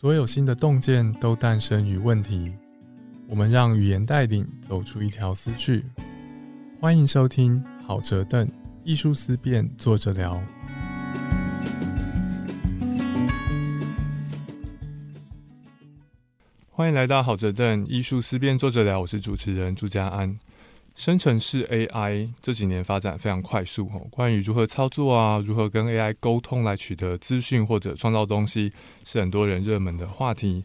所有新的洞见都诞生于问题。我们让语言带领走出一条思绪。欢迎收听好哲邓艺术思辨，作者聊。欢迎来到好哲邓艺术思辨，作者聊。我是主持人朱家安。生成式 AI 这几年发展非常快速哦，关于如何操作啊，如何跟 AI 沟通来取得资讯或者创造东西，是很多人热门的话题。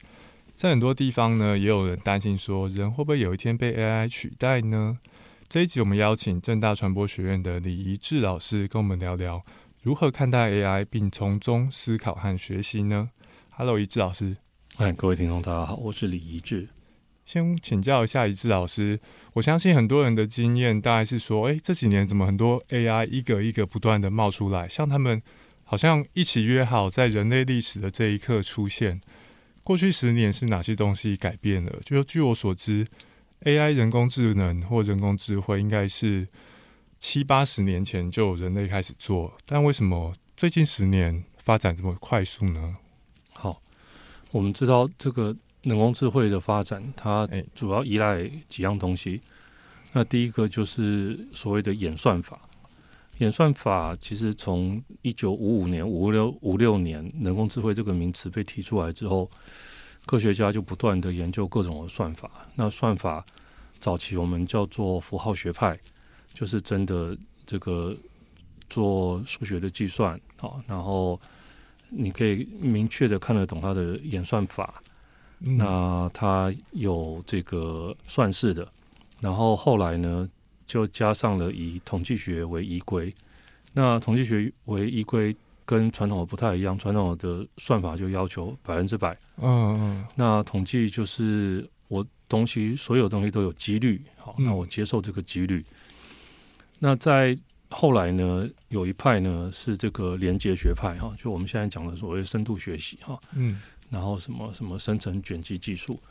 在很多地方呢，也有人担心说，人会不会有一天被 AI 取代呢？这一集我们邀请正大传播学院的李怡智老师跟我们聊聊如何看待 AI，并从中思考和学习呢？Hello，怡智老师。嗨，各位听众，大家好，我是李怡智。先请教一下一智老师，我相信很多人的经验大概是说，哎，这几年怎么很多 AI 一个一个不断的冒出来，像他们好像一起约好在人类历史的这一刻出现。过去十年是哪些东西改变了？就据我所知，AI 人工智能或人工智慧应该是七八十年前就有人类开始做，但为什么最近十年发展这么快速呢？好，我们知道这个。人工智慧的发展，它主要依赖几样东西。那第一个就是所谓的演算法。演算法其实从一九五五年、五六五六年，人工智慧这个名词被提出来之后，科学家就不断的研究各种的算法。那算法早期我们叫做符号学派，就是真的这个做数学的计算啊，然后你可以明确的看得懂它的演算法。那它有这个算式的，然后后来呢，就加上了以统计学为依归。那统计学为依归跟传统的不太一样，传统的算法就要求百分之百。嗯嗯。那统计就是我东西所有东西都有几率，好，那我接受这个几率。那在后来呢，有一派呢是这个连接学派哈，就我们现在讲的所谓深度学习哈。嗯。然后什么什么生成卷积技术，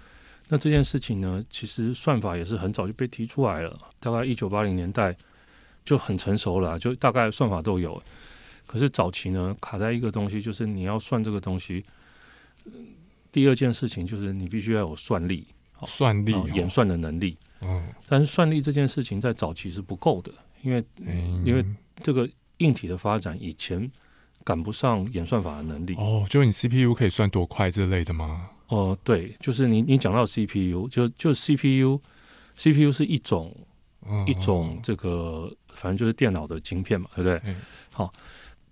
那这件事情呢，其实算法也是很早就被提出来了，大概一九八零年代就很成熟了，就大概算法都有。可是早期呢，卡在一个东西，就是你要算这个东西，第二件事情就是你必须要有算力，算力演算的能力。嗯，但是算力这件事情在早期是不够的，因为因为这个硬体的发展以前。赶不上演算法的能力哦，就你 CPU 可以算多快这类的吗？哦，对，就是你你讲到 CPU，就就 CPU，CPU 是一种一种这个，反正就是电脑的晶片嘛，对不对？好，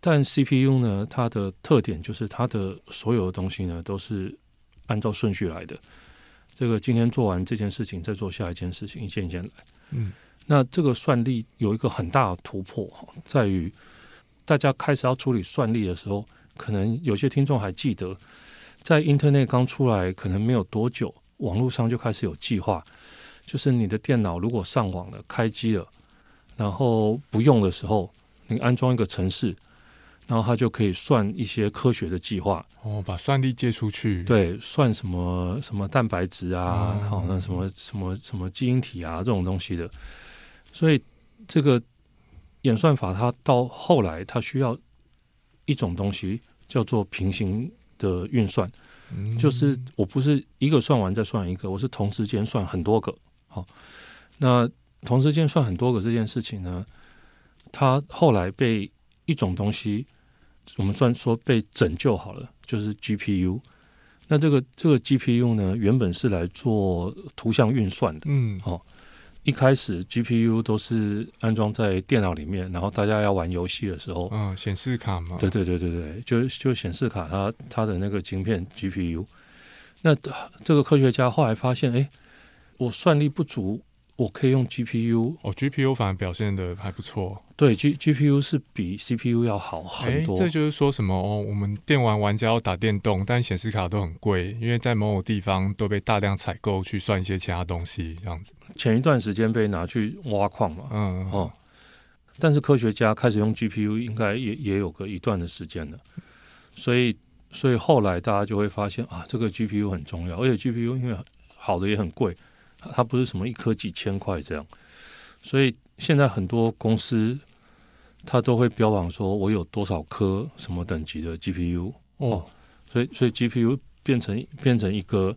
但 CPU 呢，它的特点就是它的所有的东西呢都是按照顺序来的。这个今天做完这件事情，再做下一件事情，一件一件来。嗯，那这个算力有一个很大的突破，在于。大家开始要处理算力的时候，可能有些听众还记得，在 Internet 刚出来，可能没有多久，网络上就开始有计划，就是你的电脑如果上网了、开机了，然后不用的时候，你安装一个程式，然后它就可以算一些科学的计划。哦，把算力借出去。对，算什么什么蛋白质啊，好，那什么什么什么基因体啊这种东西的。所以这个。演算法它到后来，它需要一种东西叫做平行的运算，就是我不是一个算完再算一个，我是同时间算很多个。好，那同时间算很多个这件事情呢，它后来被一种东西，我们算说被拯救好了，就是 GPU。那这个这个 GPU 呢，原本是来做图像运算的。嗯，好。一开始 GPU 都是安装在电脑里面，然后大家要玩游戏的时候，嗯，显示卡嘛，对对对对对，就就显示卡它它的那个晶片 GPU。那这个科学家后来发现，哎，我算力不足。我可以用 GPU，哦，GPU 反而表现的还不错。对，G GPU 是比 CPU 要好很多。这就是说什么哦？我们电玩玩家要打电动，但显示卡都很贵，因为在某某地方都被大量采购去算一些其他东西，这样子。前一段时间被拿去挖矿嘛，嗯哦。但是科学家开始用 GPU，应该也也有个一段的时间了。所以，所以后来大家就会发现啊，这个 GPU 很重要，而且 GPU 因为好的也很贵。它不是什么一颗几千块这样，所以现在很多公司它都会标榜说我有多少颗什么等级的 GPU 哦，所以所以 GPU 变变成变成一个，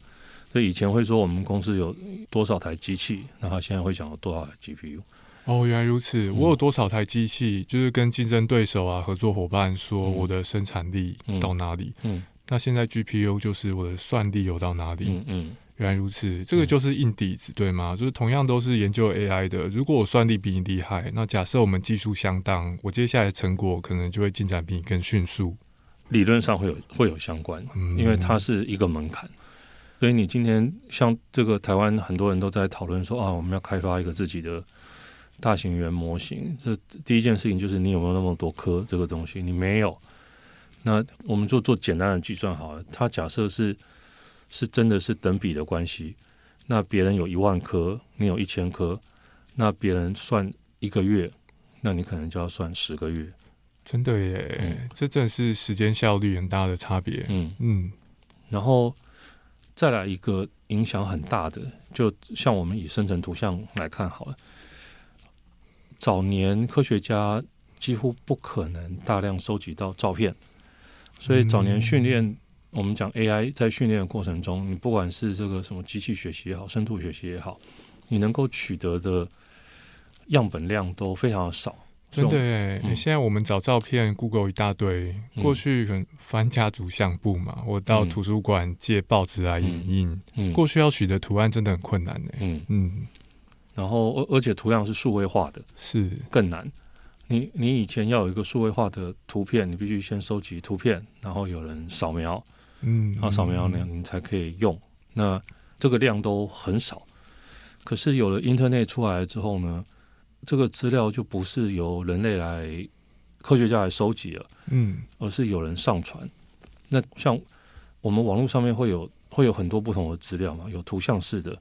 所以以前会说我们公司有多少台机器，然后现在会讲有多少台 GPU。哦，原来如此。我有多少台机器，就是跟竞争对手啊、合作伙伴说我的生产力到哪里。嗯，那现在 GPU 就是我的算力有到哪里。嗯嗯，原来如此，这个就是硬底子，对吗？就是同样都是研究 AI 的，如果我算力比你厉害，那假设我们技术相当，我接下来成果可能就会进展比你更迅速。理论上会有会有相关，因为它是一个门槛。所以你今天像这个台湾很多人都在讨论说啊，我们要开发一个自己的。大型语言模型，这第一件事情就是你有没有那么多颗这个东西？你没有，那我们就做简单的计算好了。它假设是是真的是等比的关系，那别人有一万颗，你有一千颗，那别人算一个月，那你可能就要算十个月。真的耶，这真的是时间效率很大的差别。嗯嗯，然后再来一个影响很大的，就像我们以生成图像来看好了。早年科学家几乎不可能大量收集到照片，所以早年训练，我们讲 AI 在训练的过程中，你不管是这个什么机器学习也好，深度学习也好，你能够取得的样本量都非常的少。真的，现在我们找照片，Google 一大堆。过去很翻家族相簿嘛，我到图书馆借报纸来影印。过去要取得图案真的很困难呢。嗯嗯。然后，而而且图样是数位化的，是更难。你你以前要有一个数位化的图片，你必须先收集图片，然后有人扫描，嗯，然后扫描那样你才可以用。那这个量都很少。可是有了 Internet 出来之后呢，这个资料就不是由人类来科学家来收集了，嗯，而是有人上传。那像我们网络上面会有会有很多不同的资料嘛，有图像式的。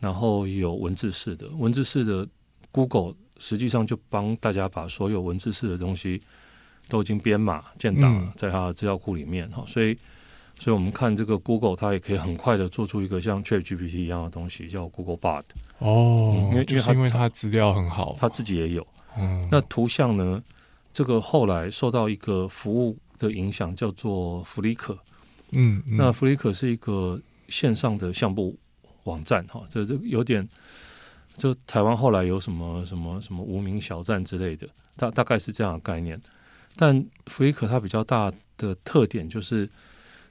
然后有文字式的，文字式的 Google 实际上就帮大家把所有文字式的东西都已经编码建档了，在它的资料库里面哈，所以，所以我们看这个 Google，它也可以很快的做出一个像 ChatGPT 一样的东西，叫 Google Bard。哦，因为因为因为它资料很好，它自己也有。嗯，那图像呢？这个后来受到一个服务的影响，叫做 Flickr。嗯，那 Flickr 是一个线上的相簿。网站哈，这这有点，就台湾后来有什么什么什么无名小站之类的，大大概是这样的概念。但 Flickr 它比较大的特点就是，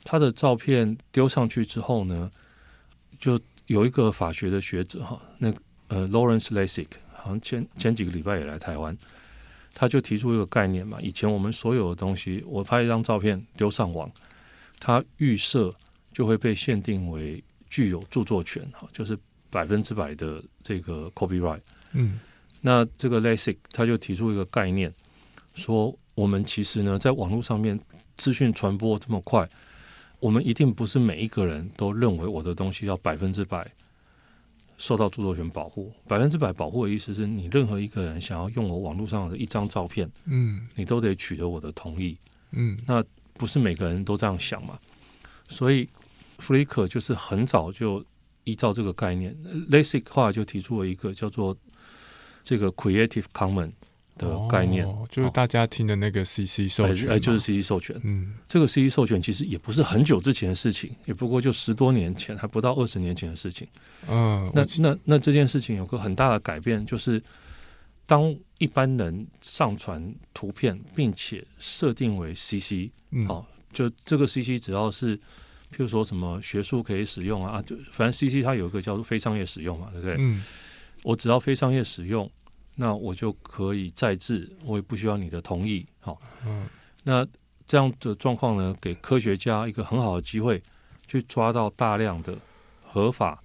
它的照片丢上去之后呢，就有一个法学的学者哈，那呃 Lawrence Lessig 好像前前几个礼拜也来台湾，他就提出一个概念嘛，以前我们所有的东西，我拍一张照片丢上网，它预设就会被限定为。具有著作权哈，就是百分之百的这个 copyright。嗯，那这个 Lessig 他就提出一个概念，说我们其实呢，在网络上面资讯传播这么快，我们一定不是每一个人都认为我的东西要百分之百受到著作权保护。百分之百保护的意思是你任何一个人想要用我网络上的一张照片，嗯，你都得取得我的同意。嗯，那不是每个人都这样想嘛？所以。Flickr 就是很早就依照这个概念，Lessig 后来就提出了一个叫做这个 Creative Commons 的概念，就是大家听的那个 CC 授权，哎，就是 CC 授权。嗯，这个 CC 授权其实也不是很久之前的事情，也不过就十多年前，还不到二十年前的事情。嗯，那那那这件事情有个很大的改变，就是当一般人上传图片，并且设定为 CC，好，就这个 CC 只要是譬如说什么学术可以使用啊，就反正 CC 它有一个叫做非商业使用嘛，对不对？嗯，我只要非商业使用，那我就可以再制，我也不需要你的同意。好，嗯，那这样的状况呢，给科学家一个很好的机会，去抓到大量的合法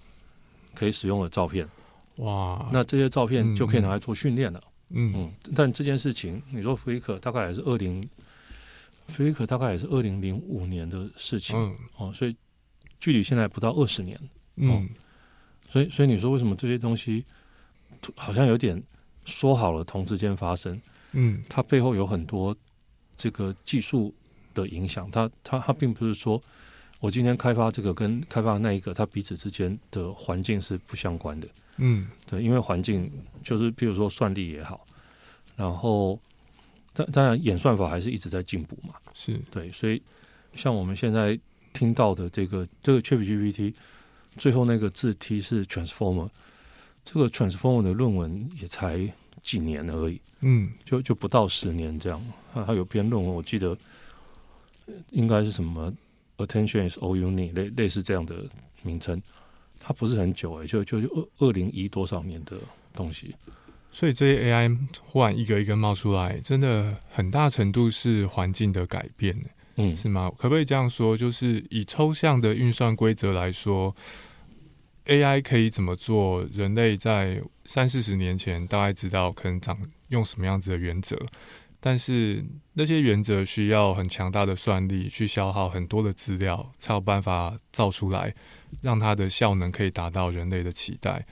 可以使用的照片。哇，那这些照片就可以拿来做训练了。嗯嗯，但这件事情，你说福伊克大概也是二零。f l i c 大概也是二零零五年的事情嗯哦，所以距离现在不到二十年。嗯，所以所以你说为什么这些东西好像有点说好了同时间发生？嗯，它背后有很多这个技术的影响。它它它并不是说我今天开发这个跟开发那一个，它彼此之间的环境是不相关的。嗯，对，因为环境就是比如说算力也好，然后。当当然，演算法还是一直在进步嘛。是对，所以像我们现在听到的这个这个 ChatGPT 最后那个字 T 是 Transformer，这个 Transformer 的论文也才几年而已，嗯，就就不到十年这样。他他有篇论文，我记得应该是什么 Attention is all you need 类类似这样的名称，它不是很久哎，就就就二二零一多少年的东西。所以这些 AI 忽然一个一个冒出来，真的很大程度是环境的改变，嗯，是吗？可不可以这样说？就是以抽象的运算规则来说，AI 可以怎么做？人类在三四十年前大概知道可能长用什么样子的原则，但是那些原则需要很强大的算力去消耗很多的资料，才有办法造出来，让它的效能可以达到人类的期待。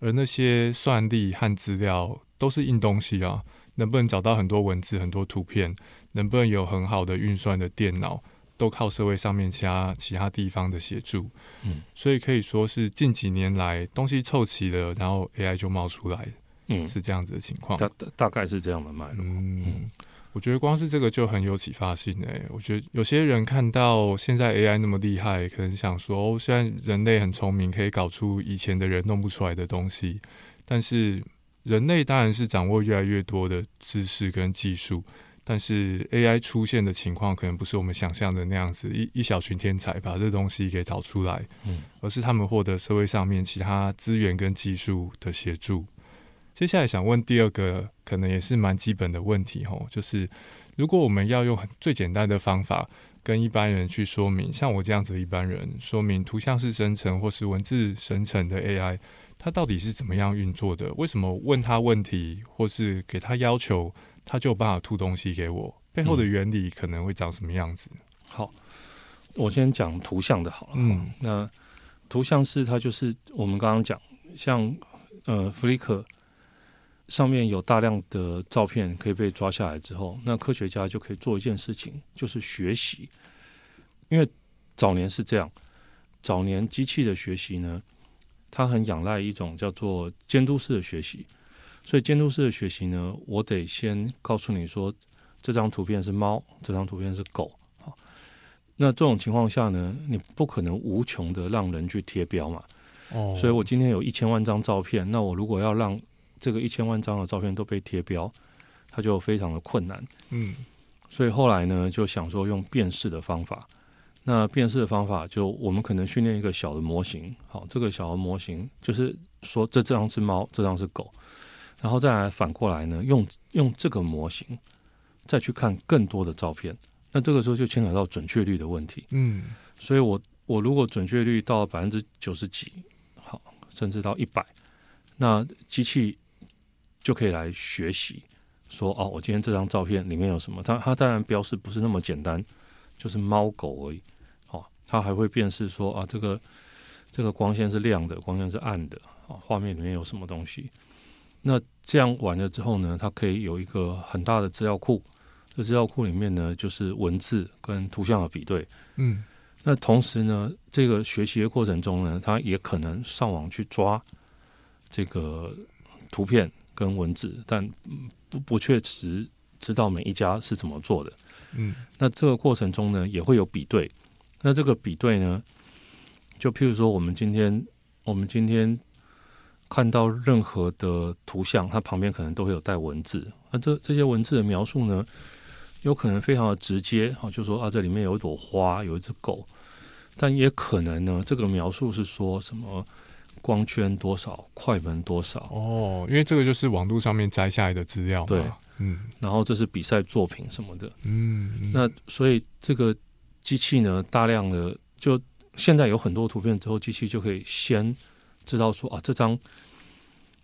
而那些算力和资料都是硬东西啊，能不能找到很多文字、很多图片，能不能有很好的运算的电脑，都靠社会上面其他其他地方的协助。嗯，所以可以说是近几年来东西凑齐了，然后 AI 就冒出来，嗯，是这样子的情况。大大概是这样的脉络。嗯。我觉得光是这个就很有启发性诶。我觉得有些人看到现在 AI 那么厉害，可能想说哦，虽然人类很聪明，可以搞出以前的人弄不出来的东西，但是人类当然是掌握越来越多的知识跟技术，但是 AI 出现的情况可能不是我们想象的那样子，一一小群天才把这东西给导出来，嗯，而是他们获得社会上面其他资源跟技术的协助。接下来想问第二个，可能也是蛮基本的问题吼，就是如果我们要用最简单的方法跟一般人去说明，像我这样子的一般人说明图像式生成或是文字生成的 AI，它到底是怎么样运作的？为什么问他问题或是给他要求，他就有办法吐东西给我？背后的原理可能会长什么样子？好，我先讲图像的好了。嗯，那图像是它就是我们刚刚讲，像呃 Flickr。上面有大量的照片可以被抓下来之后，那科学家就可以做一件事情，就是学习。因为早年是这样，早年机器的学习呢，它很仰赖一种叫做监督式的学习。所以监督式的学习呢，我得先告诉你说，这张图片是猫，这张图片是狗。好，那这种情况下呢，你不可能无穷的让人去贴标嘛。哦，所以我今天有一千万张照片，那我如果要让这个一千万张的照片都被贴标，它就非常的困难。嗯，所以后来呢，就想说用辨识的方法。那辨识的方法，就我们可能训练一个小的模型。好，这个小的模型就是说，这张是猫，这张是狗，然后再来反过来呢，用用这个模型再去看更多的照片。那这个时候就牵扯到准确率的问题。嗯，所以我我如果准确率到百分之九十几，好，甚至到一百，那机器。就可以来学习，说哦，我今天这张照片里面有什么？它它当然标示不是那么简单，就是猫狗而已。哦，它还会辨识说啊，这个这个光线是亮的，光线是暗的。啊，画面里面有什么东西？那这样完了之后呢，它可以有一个很大的资料库。这资料库里面呢，就是文字跟图像的比对。嗯，那同时呢，这个学习的过程中呢，它也可能上网去抓这个图片。跟文字，但不不确实知道每一家是怎么做的。嗯，那这个过程中呢，也会有比对。那这个比对呢，就譬如说，我们今天我们今天看到任何的图像，它旁边可能都会有带文字。那这这些文字的描述呢，有可能非常的直接，哈，就说啊，这里面有一朵花，有一只狗。但也可能呢，这个描述是说什么？光圈多少？快门多少？哦，因为这个就是网络上面摘下来的资料，对，嗯，然后这是比赛作品什么的，嗯，那所以这个机器呢，大量的就现在有很多图片之后，机器就可以先知道说啊，这张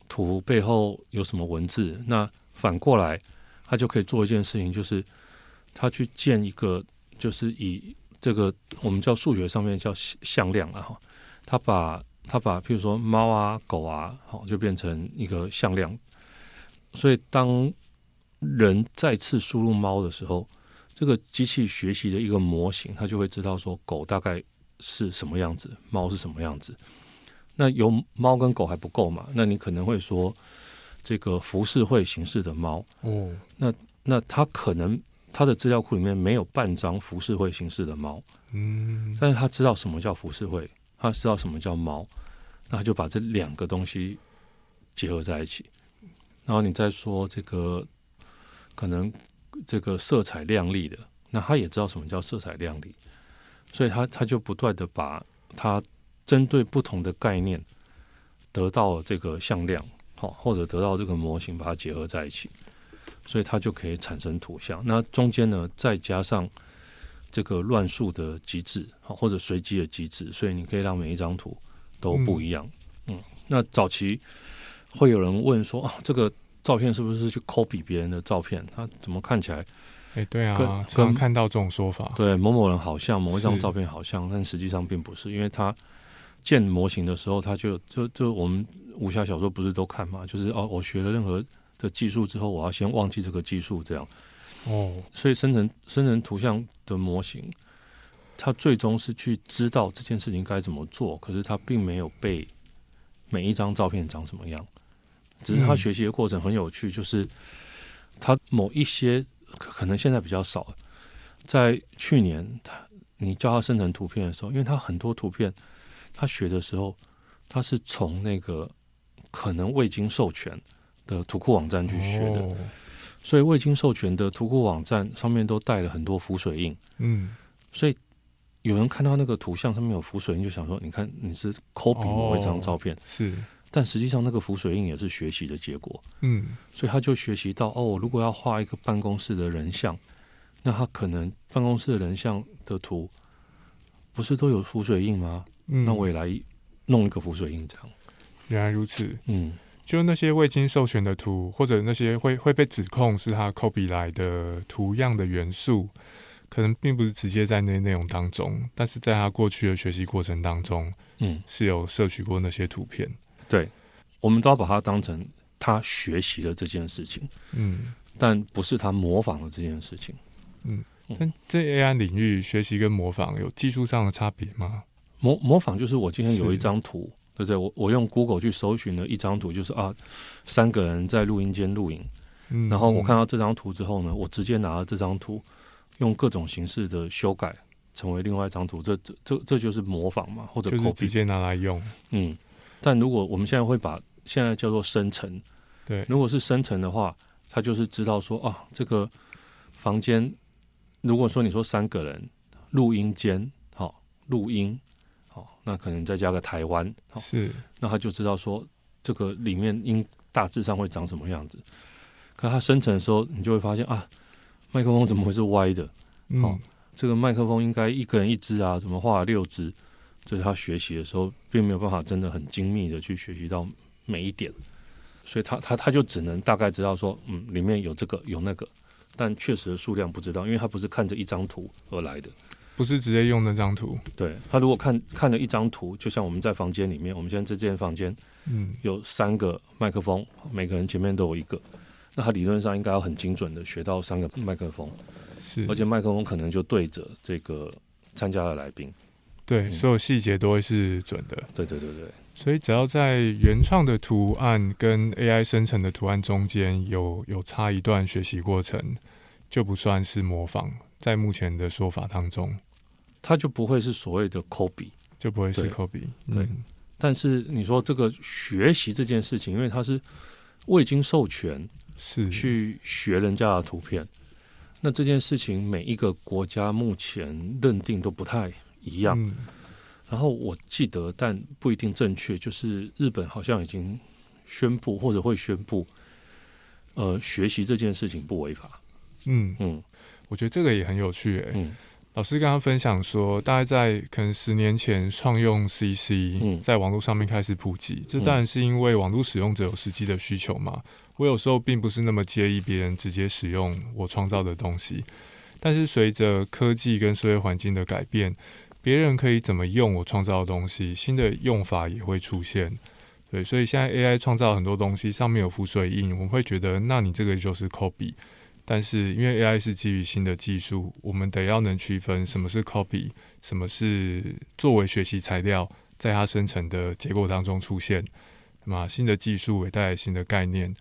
图背后有什么文字。那反过来，他就可以做一件事情，就是他去建一个，就是以这个我们叫数学上面叫向量啊，哈，它把。他把，譬如说猫啊、狗啊，好，就变成一个向量。所以当人再次输入猫的时候，这个机器学习的一个模型，它就会知道说狗大概是什么样子，猫是什么样子。那有猫跟狗还不够嘛？那你可能会说这个浮世绘形式的猫哦，那那它可能。它的资料库里面没有半张浮世绘形式的猫，嗯，但是他知道什么叫浮世绘，他知道什么叫猫，那他就把这两个东西结合在一起，然后你再说这个可能这个色彩亮丽的，那他也知道什么叫色彩亮丽，所以他他就不断的把他针对不同的概念得到这个向量，好或者得到这个模型，把它结合在一起。所以它就可以产生图像。那中间呢，再加上这个乱数的机制，好或者随机的机制，所以你可以让每一张图都不一样。嗯，那早期会有人问说啊，这个照片是不是去 copy 别人的照片？它怎么看起来？哎，对啊，刚看到这种说法。对，某某人好像某一张照片好像，但实际上并不是，因为他建模型的时候，他就就就我们武侠小说不是都看嘛？就是哦，我学了任何。的技术之后，我要先忘记这个技术，这样哦。所以生成生成图像的模型，它最终是去知道这件事情该怎么做，可是它并没有被每一张照片长什么样。只是他学习的过程很有趣，就是他某一些可能现在比较少，在去年他你教他生成图片的时候，因为他很多图片他学的时候，他是从那个可能未经授权。的图库网站去学的，所以未经授权的图库网站上面都带了很多浮水印。嗯，所以有人看到那个图像上面有浮水印，就想说：“你看，你是 copy 某一张照片。”是，但实际上那个浮水印也是学习的结果。嗯，所以他就学习到：哦，如果要画一个办公室的人像，那他可能办公室的人像的图不是都有浮水印吗？嗯，那我也来弄一个浮水印，章。原来如此。嗯。就那些未经授权的图，或者那些会会被指控是他 copy 来的图样的元素，可能并不是直接在那内容当中，但是在他过去的学习过程当中，嗯，是有摄取过那些图片。对，我们都要把它当成他学习了这件事情，嗯，但不是他模仿了这件事情，嗯。但这 AI 领域学习跟模仿有技术上的差别吗？模模仿就是我今天有一张图。对不对，我我用 Google 去搜寻了一张图，就是啊，三个人在录音间录影，然后我看到这张图之后呢，我直接拿了这张图，用各种形式的修改成为另外一张图，这这这这就是模仿嘛，或者直接拿来用。嗯，但如果我们现在会把现在叫做生成，对，如果是生成的话，它就是知道说啊，这个房间，如果说你说三个人录音间，好录音。那可能再加个台湾，是，那他就知道说这个里面应大致上会长什么样子。可他生成的时候，你就会发现啊，麦克风怎么会是歪的？哦，这个麦克风应该一个人一支啊，怎么画了六支？就是他学习的时候，并没有办法真的很精密的去学习到每一点，所以他他他就只能大概知道说，嗯，里面有这个有那个，但确实的数量不知道，因为他不是看着一张图而来的。不是直接用那张图，对他如果看看了一张图，就像我们在房间里面，我们现在这间房间，嗯，有三个麦克风，每个人前面都有一个，那他理论上应该要很精准的学到三个麦克风，是，而且麦克风可能就对着这个参加的来宾，对，所有细节都会是准的，对对对对，所以只要在原创的图案跟 AI 生成的图案中间有有差一段学习过程，就不算是模仿，在目前的说法当中。它就不会是所谓的 copy，就不会是 copy。对，但是你说这个学习这件事情，因为它是未经授权是去学人家的图片，那这件事情每一个国家目前认定都不太一样。然后我记得，但不一定正确，就是日本好像已经宣布或者会宣布，呃，学习这件事情不违法。嗯嗯，我觉得这个也很有趣。嗯。老师刚刚分享说，大概在可能十年前创用 CC，在网络上面开始普及，这当然是因为网络使用者有实际的需求嘛。我有时候并不是那么介意别人直接使用我创造的东西，但是随着科技跟社会环境的改变，别人可以怎么用我创造的东西，新的用法也会出现。对，所以现在 AI 创造很多东西上面有浮水印，我们会觉得，那你这个就是 copy。但是，因为 AI 是基于新的技术，我们得要能区分什么是 copy，什么是作为学习材料，在它生成的结果当中出现。那么，新的技术也带来新的概念。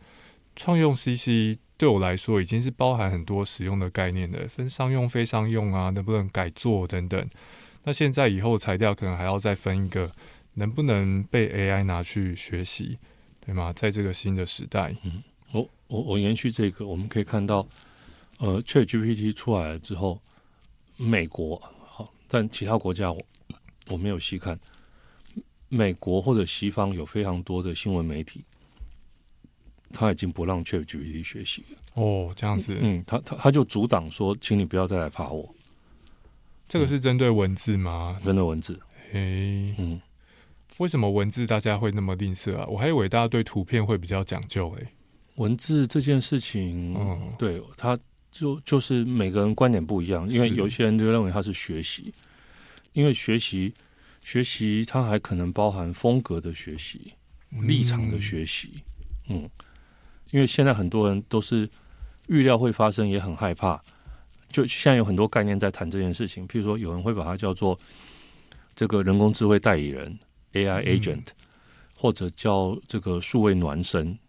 创用 CC 对我来说已经是包含很多使用的概念的，分商用、非商用啊，能不能改做等等。那现在以后材料，可能还要再分一个，能不能被 AI 拿去学习，对吗？在这个新的时代，我我我延续这个，我们可以看到，呃，ChatGPT 出来了之后，美国好，但其他国家我我没有细看，美国或者西方有非常多的新闻媒体，他已经不让 ChatGPT 学习了。哦，这样子，嗯，他他他就阻挡说，请你不要再来爬我。这个是针对文字吗？针对文字。诶，嗯，为什么文字大家会那么吝啬啊？我还以为大家对图片会比较讲究诶。文字这件事情，嗯，对，他就就是每个人观点不一样，因为有些人就认为它是学习，因为学习学习它还可能包含风格的学习、立场的学习，嗯，因为现在很多人都是预料会发生，也很害怕。就现在有很多概念在谈这件事情，譬如说有人会把它叫做这个人工智慧代理人 AI agent，或者叫这个数位孪生，好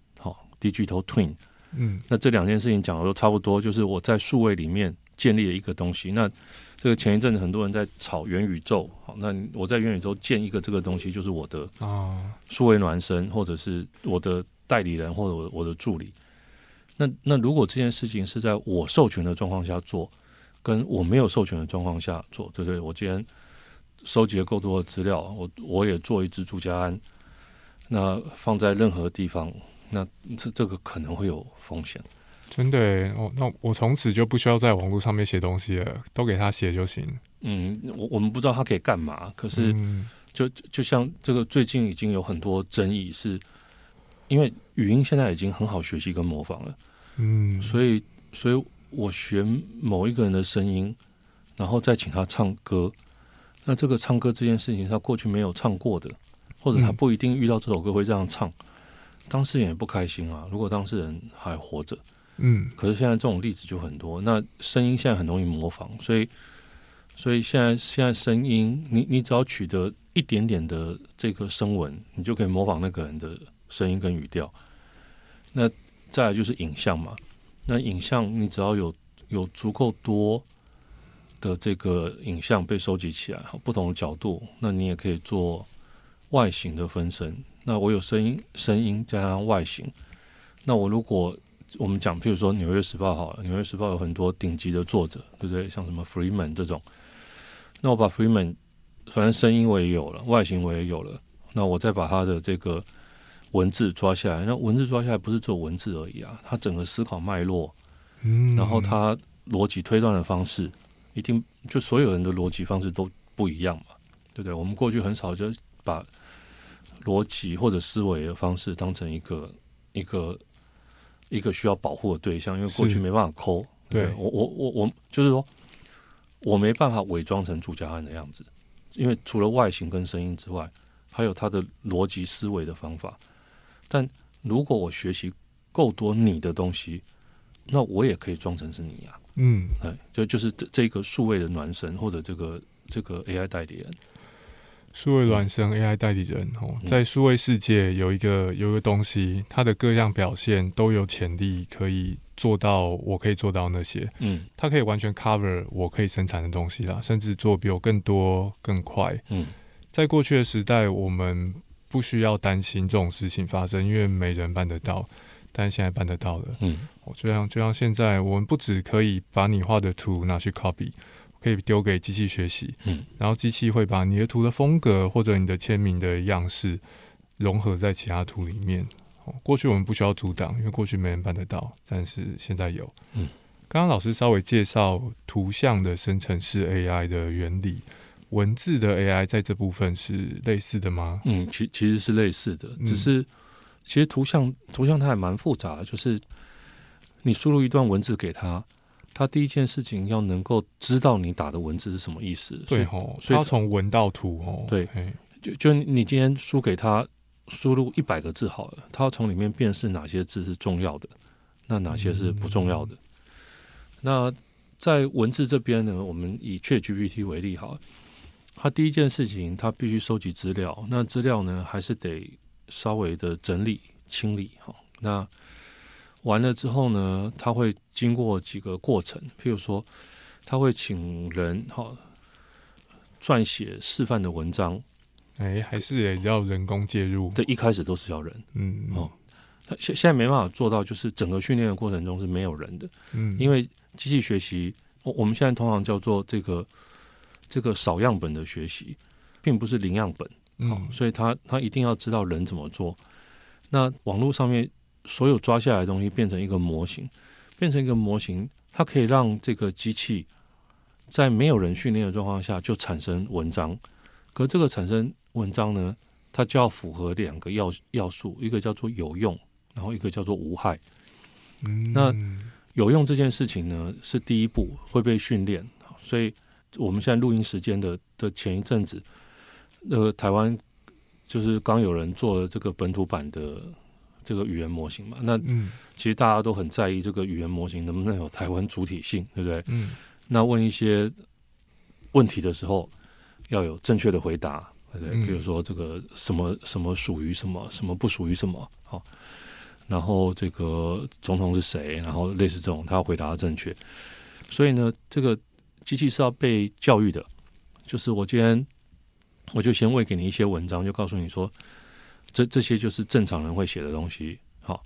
digital twin。嗯，那这两件事情讲的都差不多，就是我在数位里面建立了一个东西。那这个前一阵子很多人在炒元宇宙，好，那我在元宇宙建一个这个东西，就是我的啊数位孪生，或者是我的代理人，或者我我的助理。那那如果这件事情是在我授权的状况下做，跟我没有授权的状况下做，对不对？我今天收集了够多的资料，我我也做一支朱家安，那放在任何地方，那这这个可能会有风险。真的哦，那我从此就不需要在网络上面写东西了，都给他写就行。嗯，我我们不知道他可以干嘛，可是就就像这个最近已经有很多争议，是因为语音现在已经很好学习跟模仿了。嗯，所以，所以我学某一个人的声音，然后再请他唱歌。那这个唱歌这件事情，他过去没有唱过的，或者他不一定遇到这首歌会这样唱，当事人也不开心啊。如果当事人还活着，嗯，可是现在这种例子就很多。那声音现在很容易模仿，所以，所以现在现在声音，你你只要取得一点点的这个声纹，你就可以模仿那个人的声音跟语调。那再来就是影像嘛，那影像你只要有有足够多的这个影像被收集起来，不同的角度，那你也可以做外形的分身。那我有声音，声音加上外形，那我如果我们讲，譬如说《纽约时报》好了，《纽约时报》有很多顶级的作者，对不对？像什么 Freeman 这种，那我把 Freeman 反正声音我也有了，外形我也有了，那我再把他的这个。文字抓下来，那文字抓下来不是只有文字而已啊，他整个思考脉络，嗯，然后他逻辑推断的方式，一定就所有人的逻辑方式都不一样嘛，对不对？我们过去很少就把逻辑或者思维的方式当成一个一个一个需要保护的对象，因为过去没办法抠，对。我我我我就是说，我没办法伪装成朱家安的样子，因为除了外形跟声音之外，还有他的逻辑思维的方法。但如果我学习够多你的东西，那我也可以装成是你呀。嗯，哎，就就是这这个数位的孪生或者这个这个 AI 代理人，数位孪生 AI 代理人哦，在数位世界有一个有一个东西，它的各项表现都有潜力可以做到，我可以做到那些。嗯，它可以完全 cover 我可以生产的东西啦，甚至做比我更多更快。嗯，在过去的时代，我们。不需要担心这种事情发生，因为没人办得到，但现在办得到了。嗯，就像就像现在，我们不只可以把你画的图拿去 copy，可以丢给机器学习。嗯，然后机器会把你的图的风格或者你的签名的样式融合在其他图里面。过去我们不需要阻挡，因为过去没人办得到，但是现在有。嗯，刚刚老师稍微介绍图像的生成式 AI 的原理。文字的 AI 在这部分是类似的吗？嗯，其其实是类似的，只是其实图像图像它还蛮复杂的，就是你输入一段文字给他，他第一件事情要能够知道你打的文字是什么意思。对吼，所以他从文到图哦。对，就就你今天输给他输入一百个字好了，他要从里面辨识哪些字是重要的，那哪些是不重要的。那在文字这边呢，我们以 ChatGPT 为例好。他第一件事情，他必须收集资料。那资料呢，还是得稍微的整理清理哈。那完了之后呢，他会经过几个过程，譬如说，他会请人哈撰写示范的文章。哎，还是也要人工介入。对，一开始都是要人。嗯哦，他现现在没办法做到，就是整个训练的过程中是没有人的。嗯，因为机器学习，我我们现在通常叫做这个这个少样本的学习，并不是零样本。嗯，所以他他一定要知道人怎么做。那网络上面所有抓下来的东西变成一个模型，变成一个模型，它可以让这个机器在没有人训练的状况下就产生文章。可这个产生文章呢，它就要符合两个要要素，一个叫做有用，然后一个叫做无害。嗯，那有用这件事情呢，是第一步会被训练。所以我们现在录音时间的的前一阵子，那呃，台湾就是刚有人做了这个本土版的这个语言模型嘛。那嗯，其实大家都很在意这个语言模型能不能有台湾主体性，对不对？嗯，那问一些问题的时候。要有正确的回答，对不对？比如说这个什么什么属于什么，什么不属于什么，好。然后这个总统是谁？然后类似这种，他要回答正确。所以呢，这个机器是要被教育的。就是我今天我就先喂给你一些文章，就告诉你说，这这些就是正常人会写的东西。好，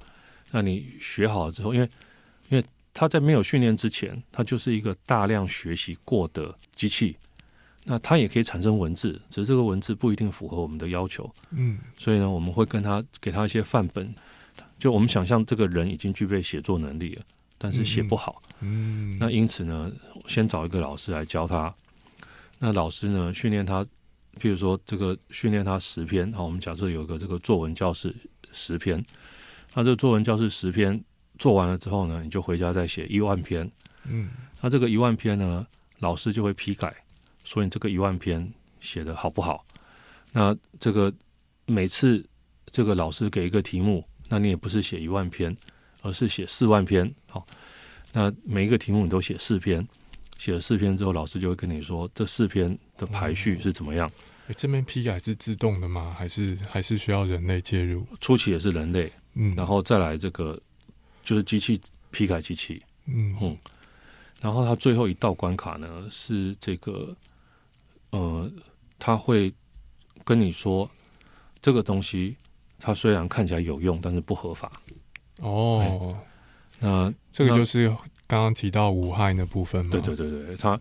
那你学好了之后，因为因为他在没有训练之前，他就是一个大量学习过的机器。那它也可以产生文字，只是这个文字不一定符合我们的要求。嗯，所以呢，我们会跟他给他一些范本，就我们想象这个人已经具备写作能力了，但是写不好。嗯，那因此呢，先找一个老师来教他。那老师呢，训练他，譬如说这个训练他十篇。好，我们假设有一个这个作文教室十篇，那这个作文教室十篇做完了之后呢，你就回家再写一万篇。嗯，那这个一万篇呢，老师就会批改。说你这个一万篇写的好不好？那这个每次这个老师给一个题目，那你也不是写一万篇，而是写四万篇。好，那每一个题目你都写四篇，写了四篇之后，老师就会跟你说这四篇的排序是怎么样。哎，这边批改是自动的吗？还是还是需要人类介入？初期也是人类，嗯，然后再来这个就是机器批改机器，嗯嗯，然后它最后一道关卡呢是这个。呃，他会跟你说，这个东西它虽然看起来有用，但是不合法。哦，那这个就是刚刚提到无害的部分吗？对对对对，他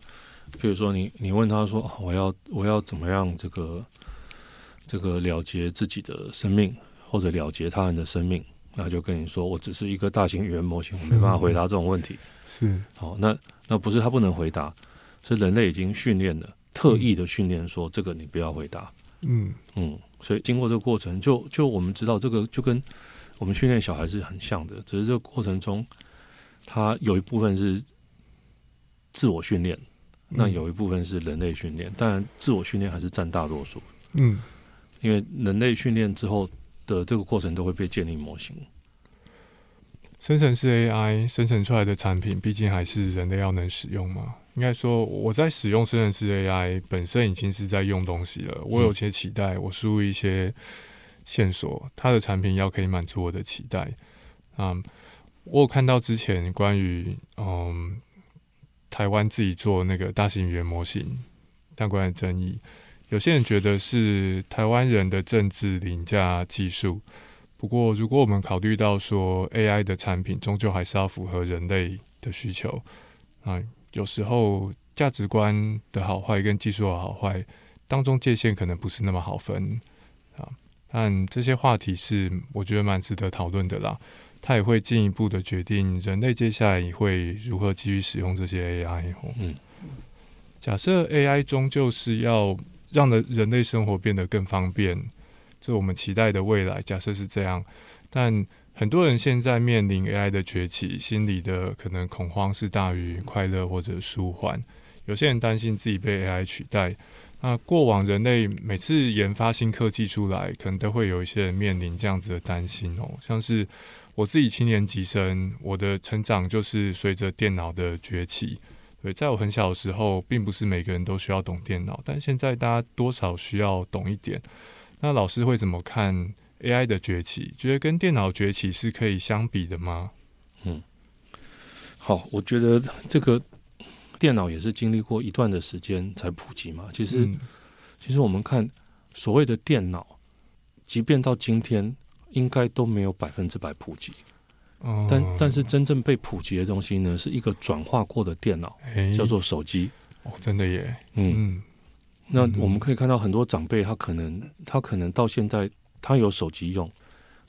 比如说你你问他说，我要我要怎么样这个这个了结自己的生命，或者了结他人的生命，那就跟你说，我只是一个大型语言模型，我没办法回答这种问题。是，好，那那不是他不能回答，是人类已经训练了。特意的训练说这个你不要回答，嗯嗯，所以经过这个过程，就就我们知道这个就跟我们训练小孩是很像的，只是这个过程中，他有一部分是自我训练，那有一部分是人类训练，当然自我训练还是占大多数，嗯，因为人类训练之后的这个过程都会被建立模型。生成式 AI 生成出来的产品，毕竟还是人类要能使用嘛。应该说，我在使用生成式 AI 本身已经是在用东西了。我有些期待，我输入一些线索，它的产品要可以满足我的期待。嗯，我有看到之前关于嗯台湾自己做那个大型语言模型相关的争议，有些人觉得是台湾人的政治凌驾技术。不过，如果我们考虑到说 AI 的产品终究还是要符合人类的需求，啊，有时候价值观的好坏跟技术的好坏当中界限可能不是那么好分啊。但这些话题是我觉得蛮值得讨论的啦。它也会进一步的决定人类接下来会如何继续使用这些 AI。嗯，假设 AI 终究是要让的人类生活变得更方便。这我们期待的未来，假设是这样，但很多人现在面临 AI 的崛起，心里的可能恐慌是大于快乐或者舒缓。有些人担心自己被 AI 取代。那过往人类每次研发新科技出来，可能都会有一些人面临这样子的担心哦。像是我自己七年级生，我的成长就是随着电脑的崛起。对，在我很小的时候，并不是每个人都需要懂电脑，但现在大家多少需要懂一点。那老师会怎么看 AI 的崛起？觉得跟电脑崛起是可以相比的吗？嗯好，我觉得这个电脑也是经历过一段的时间才普及嘛。其实，其实我们看所谓的电脑，即便到今天，应该都没有百分之百普及。但但是真正被普及的东西呢，是一个转化过的电脑，叫做手机。哦，真的耶。嗯，那我们可以看到很多长辈，他可能他可能到现在他有手机用，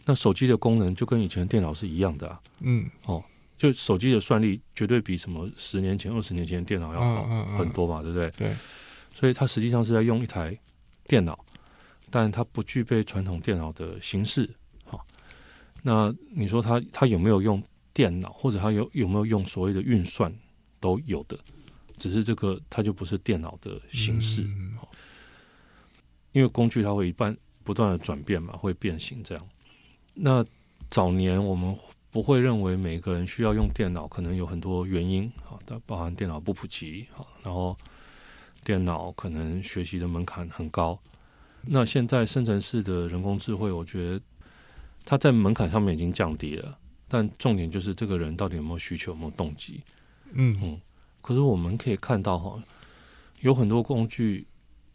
那手机的功能就跟以前电脑是一样的啊。嗯，哦，就手机的算力绝对比什么十年前、二十年前的电脑要好很多嘛，对不对？对。所以它实际上是在用一台电脑，但它不具备传统电脑的形式。那你说他他有没有用电脑，或者他有有没有用所谓的运算，都有的，只是这个它就不是电脑的形式，因为工具它会一般不断的转变嘛，会变形这样。那早年我们不会认为每个人需要用电脑，可能有很多原因啊，它包含电脑不普及啊，然后电脑可能学习的门槛很高。那现在生成式的人工智慧，我觉得。它在门槛上面已经降低了，但重点就是这个人到底有没有需求、有没有动机。嗯嗯。可是我们可以看到哈，有很多工具，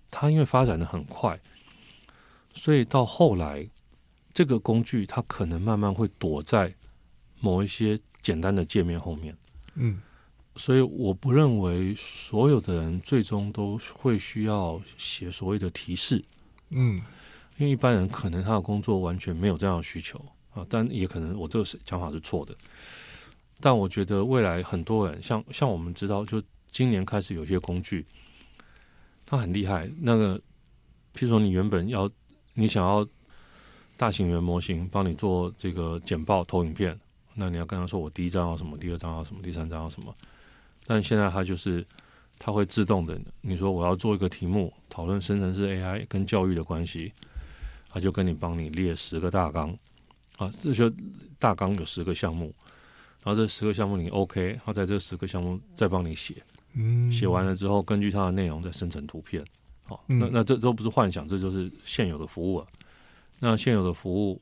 它因为发展的很快，所以到后来，这个工具它可能慢慢会躲在某一些简单的界面后面。嗯。所以我不认为所有的人最终都会需要写所谓的提示。嗯。因为一般人可能他的工作完全没有这样的需求啊，但也可能我这个是讲法是错的。但我觉得未来很多人，像像我们知道，就今年开始有些工具，它很厉害。那个，譬如说你原本要你想要大型语言模型帮你做这个简报投影片，那你要跟他说我第一张要什么，第二张要什么，第三张要什么。但现在它就是它会自动的，你说我要做一个题目讨论生成式 AI 跟教育的关系。他就跟你帮你列十个大纲，啊，这些大纲有十个项目，然后这十个项目你 OK，他在这十个项目再帮你写，嗯，写完了之后，根据它的内容再生成图片，好，那那这都不是幻想，这就是现有的服务啊。那现有的服务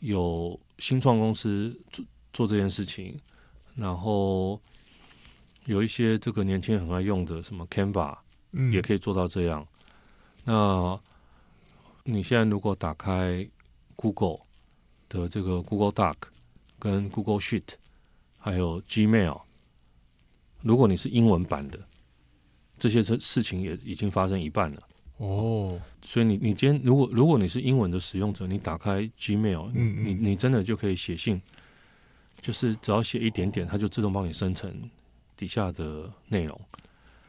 有新创公司做做这件事情，然后有一些这个年轻人很爱用的什么 Canva，嗯，也可以做到这样，那。你现在如果打开 Google 的这个 Google Doc 跟 Google Sheet，还有 Gmail，如果你是英文版的，这些事事情也已经发生一半了。哦，所以你你今天如果如果你是英文的使用者，你打开 Gmail，你你真的就可以写信，就是只要写一点点，它就自动帮你生成底下的内容。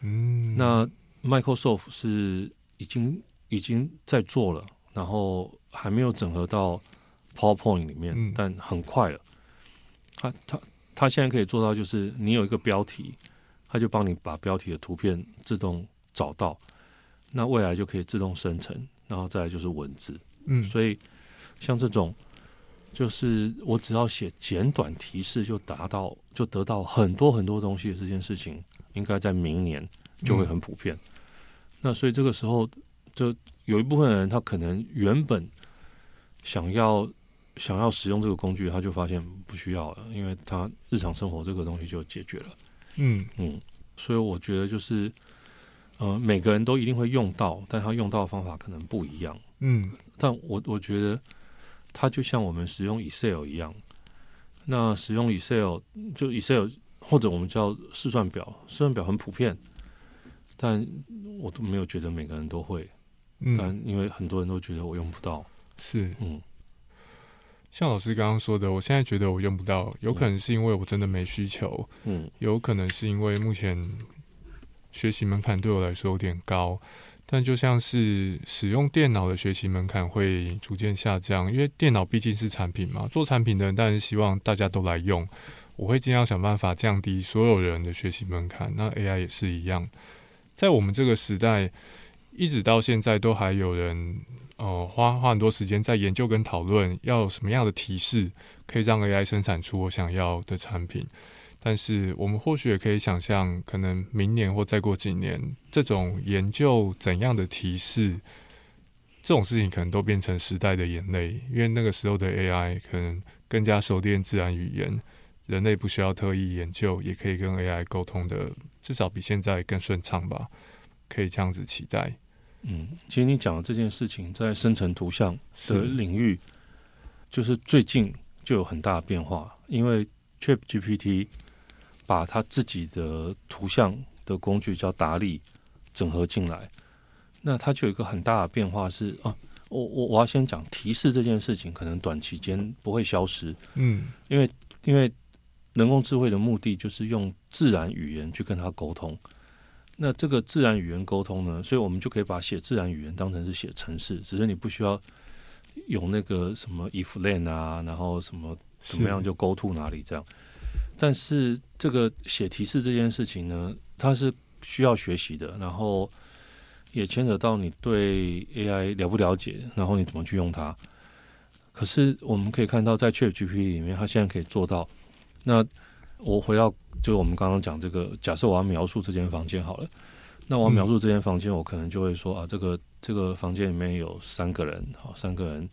嗯，那 Microsoft 是已经。已经在做了，然后还没有整合到 PowerPoint 里面，但很快了。他他他现在可以做到，就是你有一个标题，他就帮你把标题的图片自动找到，那未来就可以自动生成，然后再来就是文字。嗯，所以像这种，就是我只要写简短提示，就达到就得到很多很多东西的这件事情，应该在明年就会很普遍。那所以这个时候。就有一部分人，他可能原本想要想要使用这个工具，他就发现不需要了，因为他日常生活这个东西就解决了。嗯嗯，所以我觉得就是，呃，每个人都一定会用到，但他用到的方法可能不一样。嗯，但我我觉得它就像我们使用 Excel 一样，那使用 Excel 就 Excel 或者我们叫试算表，试算表很普遍，但我都没有觉得每个人都会。但因为很多人都觉得我用不到，是。嗯，像老师刚刚说的，我现在觉得我用不到，有可能是因为我真的没需求，嗯，有可能是因为目前学习门槛对我来说有点高，但就像是使用电脑的学习门槛会逐渐下降，因为电脑毕竟是产品嘛，做产品的人当然希望大家都来用，我会尽量想办法降低所有人的学习门槛，那 AI 也是一样，在我们这个时代。一直到现在都还有人，呃，花花很多时间在研究跟讨论，要什么样的提示可以让 AI 生产出我想要的产品。但是我们或许也可以想象，可能明年或再过几年，这种研究怎样的提示，这种事情可能都变成时代的眼泪，因为那个时候的 AI 可能更加熟练自然语言，人类不需要特意研究，也可以跟 AI 沟通的，至少比现在更顺畅吧？可以这样子期待。嗯，其实你讲的这件事情，在生成图像的领域，就是最近就有很大的变化，因为 ChatGPT 把它自己的图像的工具叫达利整合进来，那它就有一个很大的变化是啊，我我我要先讲提示这件事情，可能短期间不会消失，嗯，因为因为人工智慧的目的就是用自然语言去跟它沟通。那这个自然语言沟通呢？所以我们就可以把写自然语言当成是写程式，只是你不需要有那个什么 if then 啊，然后什么怎么样就 go to 哪里这样。但是这个写提示这件事情呢，它是需要学习的，然后也牵扯到你对 AI 了不了解，然后你怎么去用它。可是我们可以看到，在 ChatGPT 里面，它现在可以做到。那我回到。就是我们刚刚讲这个，假设我要描述这间房间好了，那我要描述这间房间，我可能就会说啊，这个这个房间里面有三个人，好，三个人，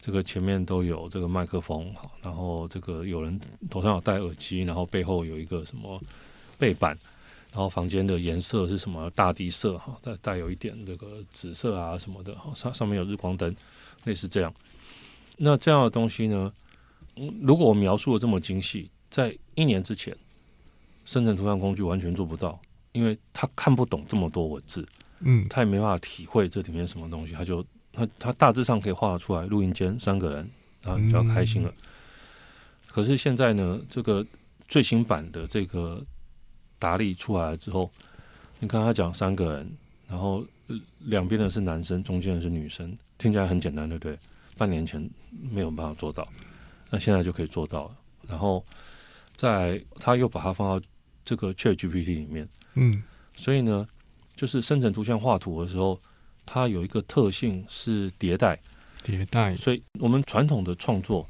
这个前面都有这个麦克风，好，然后这个有人头上有戴耳机，然后背后有一个什么背板，然后房间的颜色是什么大地色哈，带带有一点这个紫色啊什么的，上上面有日光灯，类似这样。那这样的东西呢，如果我描述的这么精细，在一年之前。生成图像工具完全做不到，因为他看不懂这么多文字，嗯，他也没办法体会这里面什么东西，他就他他大致上可以画得出来，录音间三个人，然后比较开心了。可是现在呢，这个最新版的这个达利出来了之后，你看他讲三个人，然后两边的是男生，中间的是女生，听起来很简单，对不对？半年前没有办法做到，那现在就可以做到了。然后在他又把它放到。这个 Chat GPT 里面，嗯，所以呢，就是生成图像画图的时候，它有一个特性是迭代，迭代。所以我们传统的创作，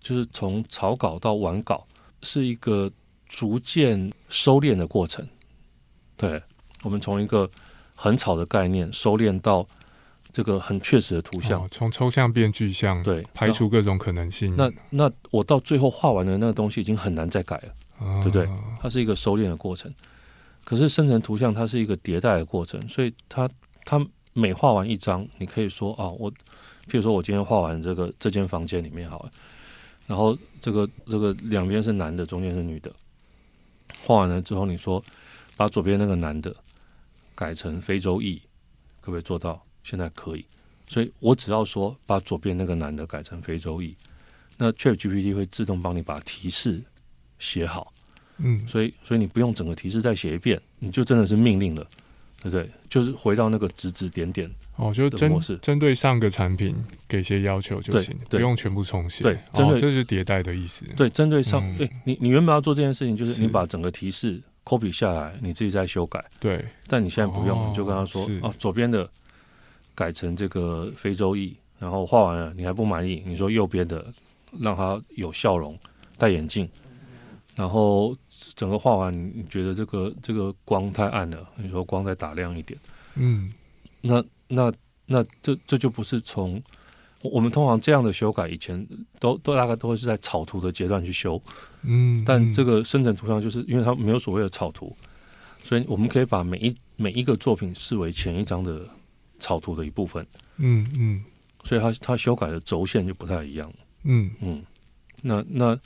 就是从草稿到完稿，是一个逐渐收敛的过程。对，我们从一个很草的概念收敛到这个很确实的图像，从抽象变具象，对，排除各种可能性。那那我到最后画完的那个东西已经很难再改了。对不对？它是一个收敛的过程，可是生成图像它是一个迭代的过程，所以它它每画完一张，你可以说啊，我，譬如说我今天画完这个这间房间里面好了，然后这个这个两边是男的，中间是女的，画完了之后，你说把左边那个男的改成非洲裔，可不可以做到？现在可以，所以我只要说把左边那个男的改成非洲裔，那 Chat GPT 会自动帮你把提示。写好，嗯，所以所以你不用整个提示再写一遍，你就真的是命令了，对不对？就是回到那个指指点点哦，就是针针对上个产品给些要求就行，不用全部重写。对，哦，这是迭代的意思。对，针对上，对你你原本要做这件事情，就是你把整个提示 copy 下来，你自己再修改。对，但你现在不用，你就跟他说哦，左边的改成这个非洲裔，然后画完了你还不满意，你说右边的让他有笑容，戴眼镜。然后整个画完，你觉得这个这个光太暗了，你说光再打亮一点。嗯，那那那这这就不是从我们通常这样的修改，以前都都大概都会是在草图的阶段去修。嗯，但这个生成图像就是因为它没有所谓的草图，所以我们可以把每一每一个作品视为前一张的草图的一部分。嗯嗯，所以它它修改的轴线就不太一样。嗯嗯，那那。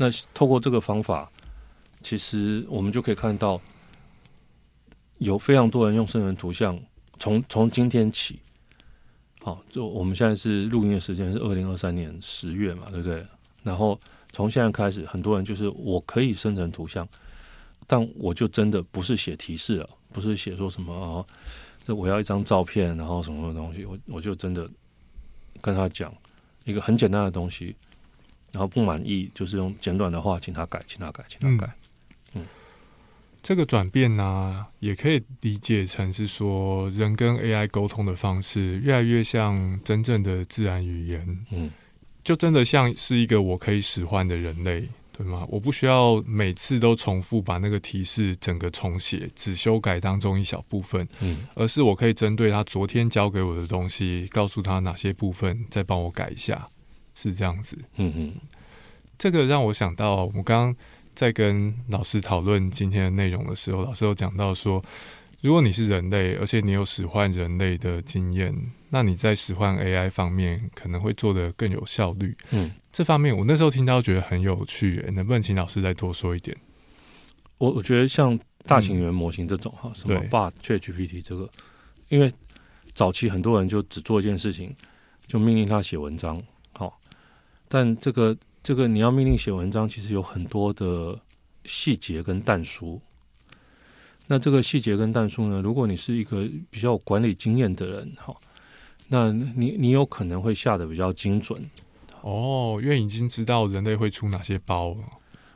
那透过这个方法，其实我们就可以看到，有非常多人用生成图像。从从今天起，好，就我们现在是录音的时间是二零二三年十月嘛，对不对？然后从现在开始，很多人就是我可以生成图像，但我就真的不是写提示了，不是写说什么啊，这我要一张照片，然后什么什么东西，我我就真的跟他讲一个很简单的东西。然后不满意，就是用简短的话，请他改，请他改，请他改。嗯，这个转变呢，也可以理解成是说，人跟 AI 沟通的方式越来越像真正的自然语言。嗯，就真的像是一个我可以使唤的人类，对吗？我不需要每次都重复把那个提示整个重写，只修改当中一小部分。嗯，而是我可以针对他昨天教给我的东西，告诉他哪些部分，再帮我改一下。是这样子，嗯嗯，这个让我想到，我刚刚在跟老师讨论今天的内容的时候，老师有讲到说，如果你是人类，而且你有使唤人类的经验，那你在使唤 AI 方面可能会做得更有效率。嗯，这方面我那时候听到觉得很有趣，能不能请老师再多说一点？我我觉得像大型语言模型这种哈，什么 Bard、ChatGPT 这个，因为早期很多人就只做一件事情，就命令他写文章。好，但这个这个你要命令写文章，其实有很多的细节跟淡书。那这个细节跟淡书呢，如果你是一个比较有管理经验的人，哈，那你你有可能会下的比较精准。哦，因为已经知道人类会出哪些包了。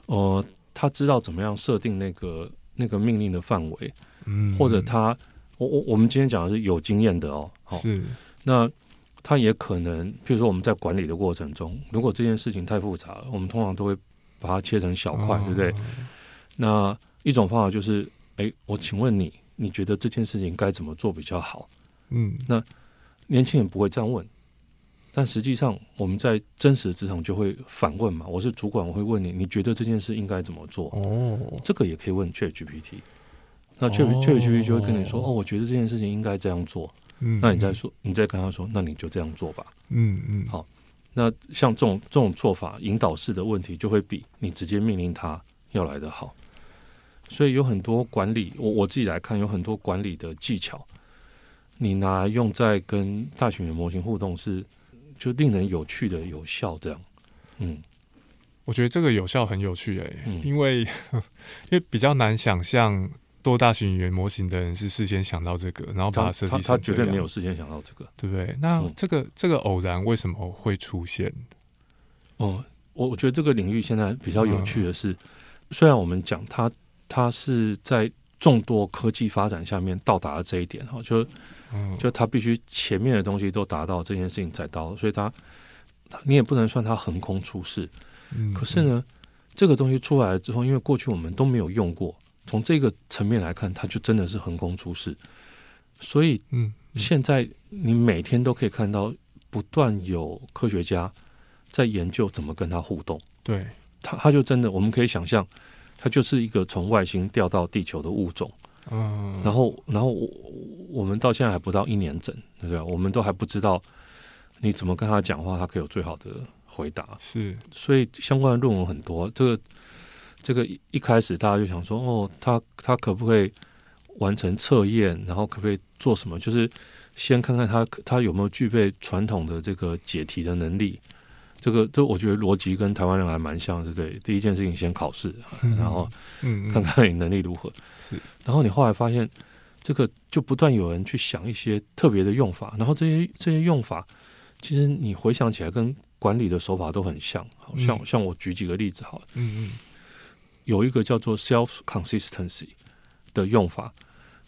哦。他知道怎么样设定那个那个命令的范围，嗯，或者他，我我我们今天讲的是有经验的哦，是，那他也可能，譬如说我们在管理的过程中，如果这件事情太复杂了，我们通常都会把它切成小块，对不对？那一种方法就是，哎，我请问你，你觉得这件事情该怎么做比较好？嗯，那年轻人不会这样问。但实际上，我们在真实的职场就会反问嘛。我是主管，我会问你，你觉得这件事应该怎么做？哦，这个也可以问 Chat GPT。那 Chat Chat GPT 就会跟你说，哦，我觉得这件事情应该这样做。嗯，那你再说，你再跟他说，那你就这样做吧。嗯嗯，好。那像这种这种做法，引导式的问题就会比你直接命令他要来的好。所以有很多管理，我我自己来看，有很多管理的技巧，你拿来用在跟大型语言模型互动是。就令人有趣的有效这样，嗯，我觉得这个有效很有趣诶，因为 因为比较难想象多大型语言模型的人是事先想到这个，然后把它设计成他绝对没有事先想到这个，对不对？那这个这个偶然为什么会出现？哦，我我觉得这个领域现在比较有趣的是，虽然我们讲它它是在众多科技发展下面到达了这一点哈，就。就它必须前面的东西都达到这件事情才到，所以它你也不能算它横空出世。嗯，可是呢，这个东西出来了之后，因为过去我们都没有用过，从这个层面来看，它就真的是横空出世。所以，嗯，现在你每天都可以看到不断有科学家在研究怎么跟他互动。对，他他就真的，我们可以想象，他就是一个从外星掉到地球的物种。嗯，然后，然后我我们到现在还不到一年整，对不对？我们都还不知道你怎么跟他讲话，他可以有最好的回答。是，所以相关的论文很多。这个这个一开始大家就想说，哦，他他可不可以完成测验？然后可不可以做什么？就是先看看他他有没有具备传统的这个解题的能力。这个这我觉得逻辑跟台湾人还蛮像，对不对？第一件事情先考试，然后嗯看看你能力如何。是，然后你后来发现，这个就不断有人去想一些特别的用法，然后这些这些用法，其实你回想起来跟管理的手法都很像。好像像我举几个例子好了，嗯嗯，有一个叫做 self consistency 的用法，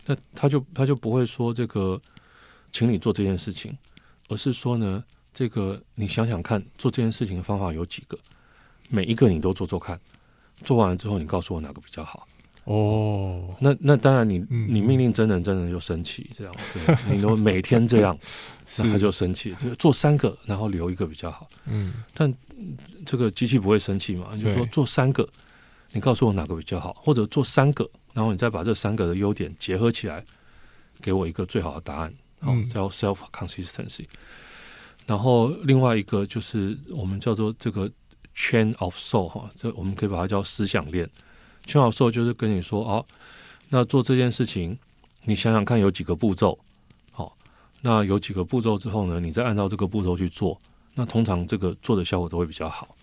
那他就他就不会说这个，请你做这件事情，而是说呢。这个你想想看，做这件事情的方法有几个？每一个你都做做看，做完了之后你告诉我哪个比较好。哦，那那当然，你你命令真人，真人就生气，这样你都每天这样，那他就生气。就做三个，然后留一个比较好。嗯，但这个机器不会生气嘛？就说做三个，你告诉我哪个比较好，或者做三个，然后你再把这三个的优点结合起来，给我一个最好的答案。好，叫 self consistency。然后另外一个就是我们叫做这个 chain of soul 哈，这我们可以把它叫思想链。chain of soul 就是跟你说哦，那做这件事情，你想想看有几个步骤，好，那有几个步骤之后呢，你再按照这个步骤去做，那通常这个做的效果都会比较好。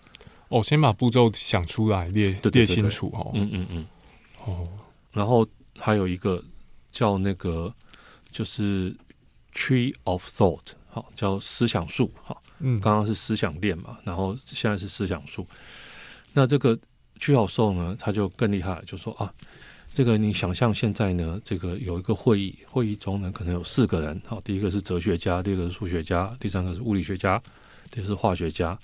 哦，先把步骤想出来，列列清楚哦。嗯嗯嗯。哦，然后还有一个叫那个就是 tree of thought。好，叫思想树。好，嗯，刚刚是思想链嘛，然后现在是思想树。那这个屈教授呢，他就更厉害，就说啊，这个你想象现在呢，这个有一个会议，会议中呢可能有四个人。好，第一个是哲学家，第二个是数学家，第三个是物理学家，第四是化学家。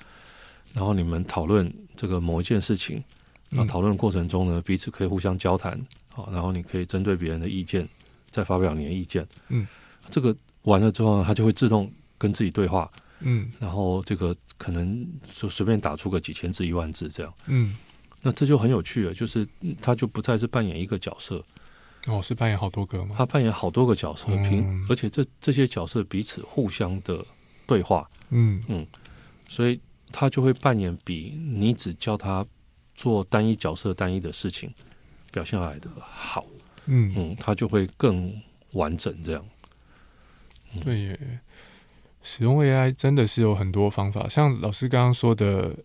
然后你们讨论这个某一件事情，那讨论过程中呢，彼此可以互相交谈。好，然后你可以针对别人的意见再发表你的意见。嗯，这个完了之后呢，他就会自动。跟自己对话，嗯，然后这个可能就随便打出个几千字、一万字这样，嗯，那这就很有趣了，就是他就不再是扮演一个角色，哦，是扮演好多个吗？他扮演好多个角色，平，而且这这些角色彼此互相的对话，嗯嗯，所以他就会扮演比你只叫他做单一角色、单一的事情表现来的好，嗯。嗯，他就会更完整这样。对，使用 AI 真的是有很多方法，像老师刚刚说的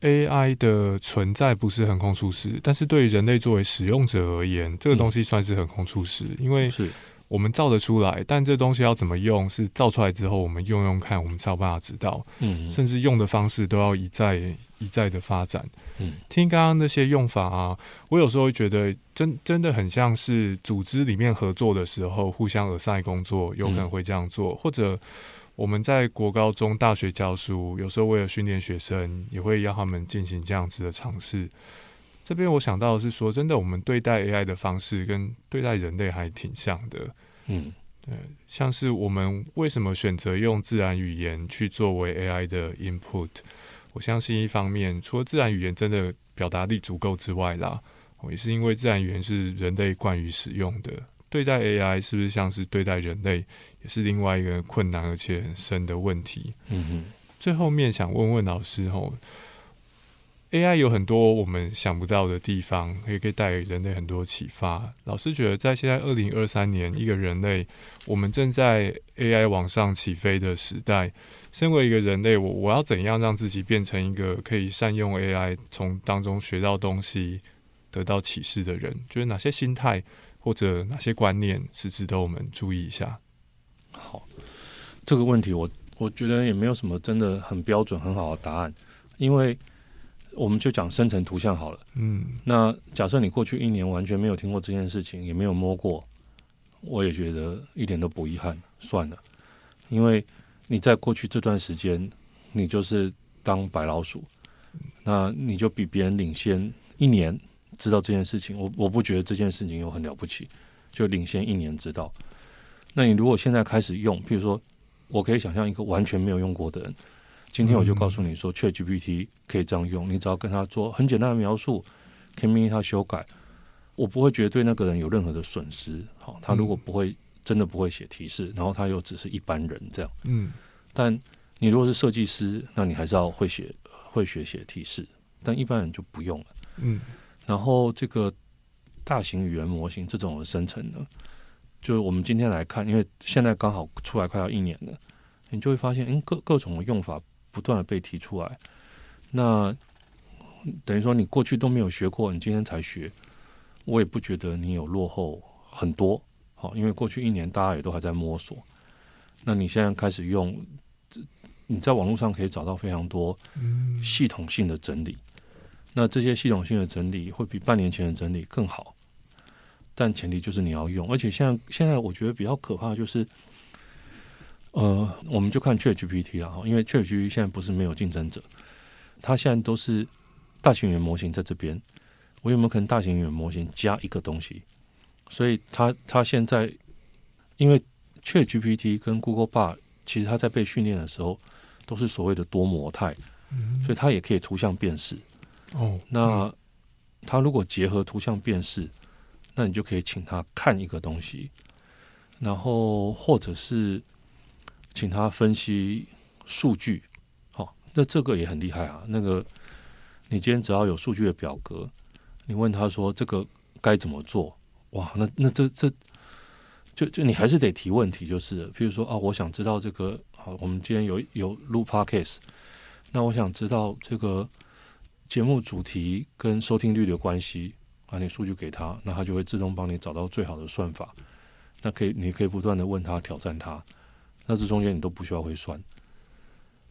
，AI 的存在不是横空出世，但是对于人类作为使用者而言，这个东西算是横空出世，因为是我们造得出来，但这东西要怎么用，是造出来之后我们用用看，我们才有办法知道，嗯，甚至用的方式都要一再一再的发展。嗯，听刚刚那些用法啊，我有时候会觉得真真的很像是组织里面合作的时候，互相耳塞工作，有可能会这样做，或者我们在国高中、大学教书，有时候为了训练学生，也会要他们进行这样子的尝试。这边我想到的是说，真的，我们对待 AI 的方式跟对待人类还挺像的。嗯，对，像是我们为什么选择用自然语言去作为 AI 的 input？我相信一方面，除了自然语言真的表达力足够之外啦，也是因为自然语言是人类惯于使用的。对待 AI 是不是像是对待人类，也是另外一个困难而且很深的问题。嗯哼，最后面想问问老师吼，AI 有很多我们想不到的地方，也可以带给人类很多启发。老师觉得，在现在二零二三年，一个人类，我们正在 AI 往上起飞的时代。身为一个人类，我我要怎样让自己变成一个可以善用 AI，从当中学到东西、得到启示的人？觉得哪些心态或者哪些观念是值得我们注意一下？好，这个问题我我觉得也没有什么真的很标准很好的答案，因为我们就讲生成图像好了。嗯，那假设你过去一年完全没有听过这件事情，也没有摸过，我也觉得一点都不遗憾，算了，因为。你在过去这段时间，你就是当白老鼠，那你就比别人领先一年，知道这件事情。我我不觉得这件事情有很了不起，就领先一年知道。那你如果现在开始用，譬如说，我可以想象一个完全没有用过的人，今天我就告诉你说，ChatGPT 可以这样用，你只要跟他做很简单的描述，可以命令他修改，我不会觉得对那个人有任何的损失。好，他如果不会。真的不会写提示，然后他又只是一般人这样。嗯，但你如果是设计师，那你还是要会写会学写提示，但一般人就不用了。嗯，然后这个大型语言模型这种的生成呢，就是我们今天来看，因为现在刚好出来快要一年了，你就会发现，嗯，各各种的用法不断的被提出来。那等于说你过去都没有学过，你今天才学，我也不觉得你有落后很多。好，因为过去一年大家也都还在摸索，那你现在开始用，你在网络上可以找到非常多系统性的整理，那这些系统性的整理会比半年前的整理更好，但前提就是你要用，而且现在现在我觉得比较可怕的就是，呃，我们就看 ChatGPT 了哈，因为 ChatGPT 现在不是没有竞争者，它现在都是大型语言模型在这边，我有没有可能大型语言模型加一个东西？所以，它它现在，因为 Chat GPT 跟 Google Bard，其实它在被训练的时候，都是所谓的多模态，所以它也可以图像辨识。哦，那它如果结合图像辨识，那你就可以请它看一个东西，然后或者是请他分析数据。好，那这个也很厉害啊。那个，你今天只要有数据的表格，你问他说这个该怎么做？哇，那那这这，就就你还是得提问题，就是，比如说啊，我想知道这个，好，我们今天有有录 podcast，那我想知道这个节目主题跟收听率的关系，把你数据给他，那他就会自动帮你找到最好的算法，那可以，你可以不断的问他，挑战他，那这中间你都不需要会算，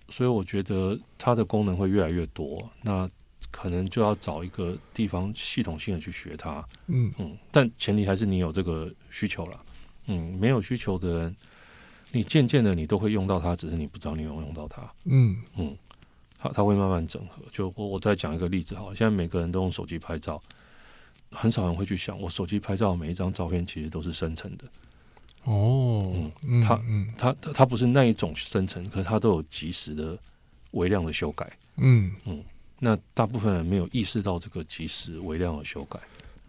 所以我觉得它的功能会越来越多，那。可能就要找一个地方系统性的去学它，嗯嗯，但前提还是你有这个需求了，嗯，没有需求的人，你渐渐的你都会用到它，只是你不知道你有用到它，嗯嗯，它它会慢慢整合。就我我再讲一个例子哈，现在每个人都用手机拍照，很少人会去想，我手机拍照每一张照片其实都是生成的，哦，嗯，它嗯它它它不是那一种生成，可是它都有及时的微量的修改。嗯嗯，那大部分人没有意识到这个及时微量的修改。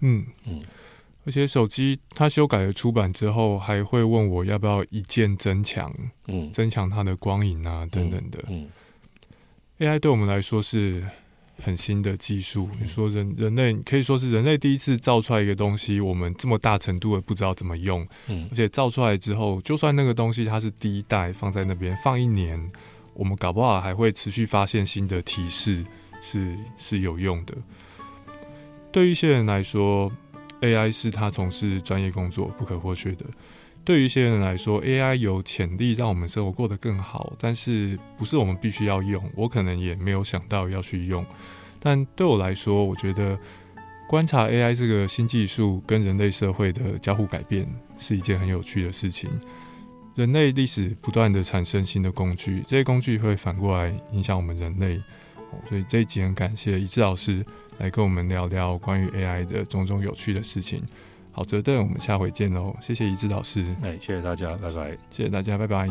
嗯嗯，而且手机它修改了出版之后，还会问我要不要一键增强，嗯，增强它的光影啊等等的。嗯，AI 对我们来说是很新的技术。你说人人类可以说是人类第一次造出来一个东西，我们这么大程度的不知道怎么用。嗯，而且造出来之后，就算那个东西它是第一代放在那边放一年，我们搞不好还会持续发现新的提示，是是有用的。对于一些人来说，AI 是他从事专业工作不可或缺的。对于一些人来说，AI 有潜力让我们生活过得更好，但是不是我们必须要用。我可能也没有想到要去用。但对我来说，我觉得观察 AI 这个新技术跟人类社会的交互改变是一件很有趣的事情。人类历史不断的产生新的工具，这些工具会反过来影响我们人类。所以这一集很感谢一志老师。来跟我们聊聊关于 AI 的种种有趣的事情。好，泽邓，我们下回见喽！谢谢一志老师，哎，谢谢大家，拜拜！谢谢大家，拜拜。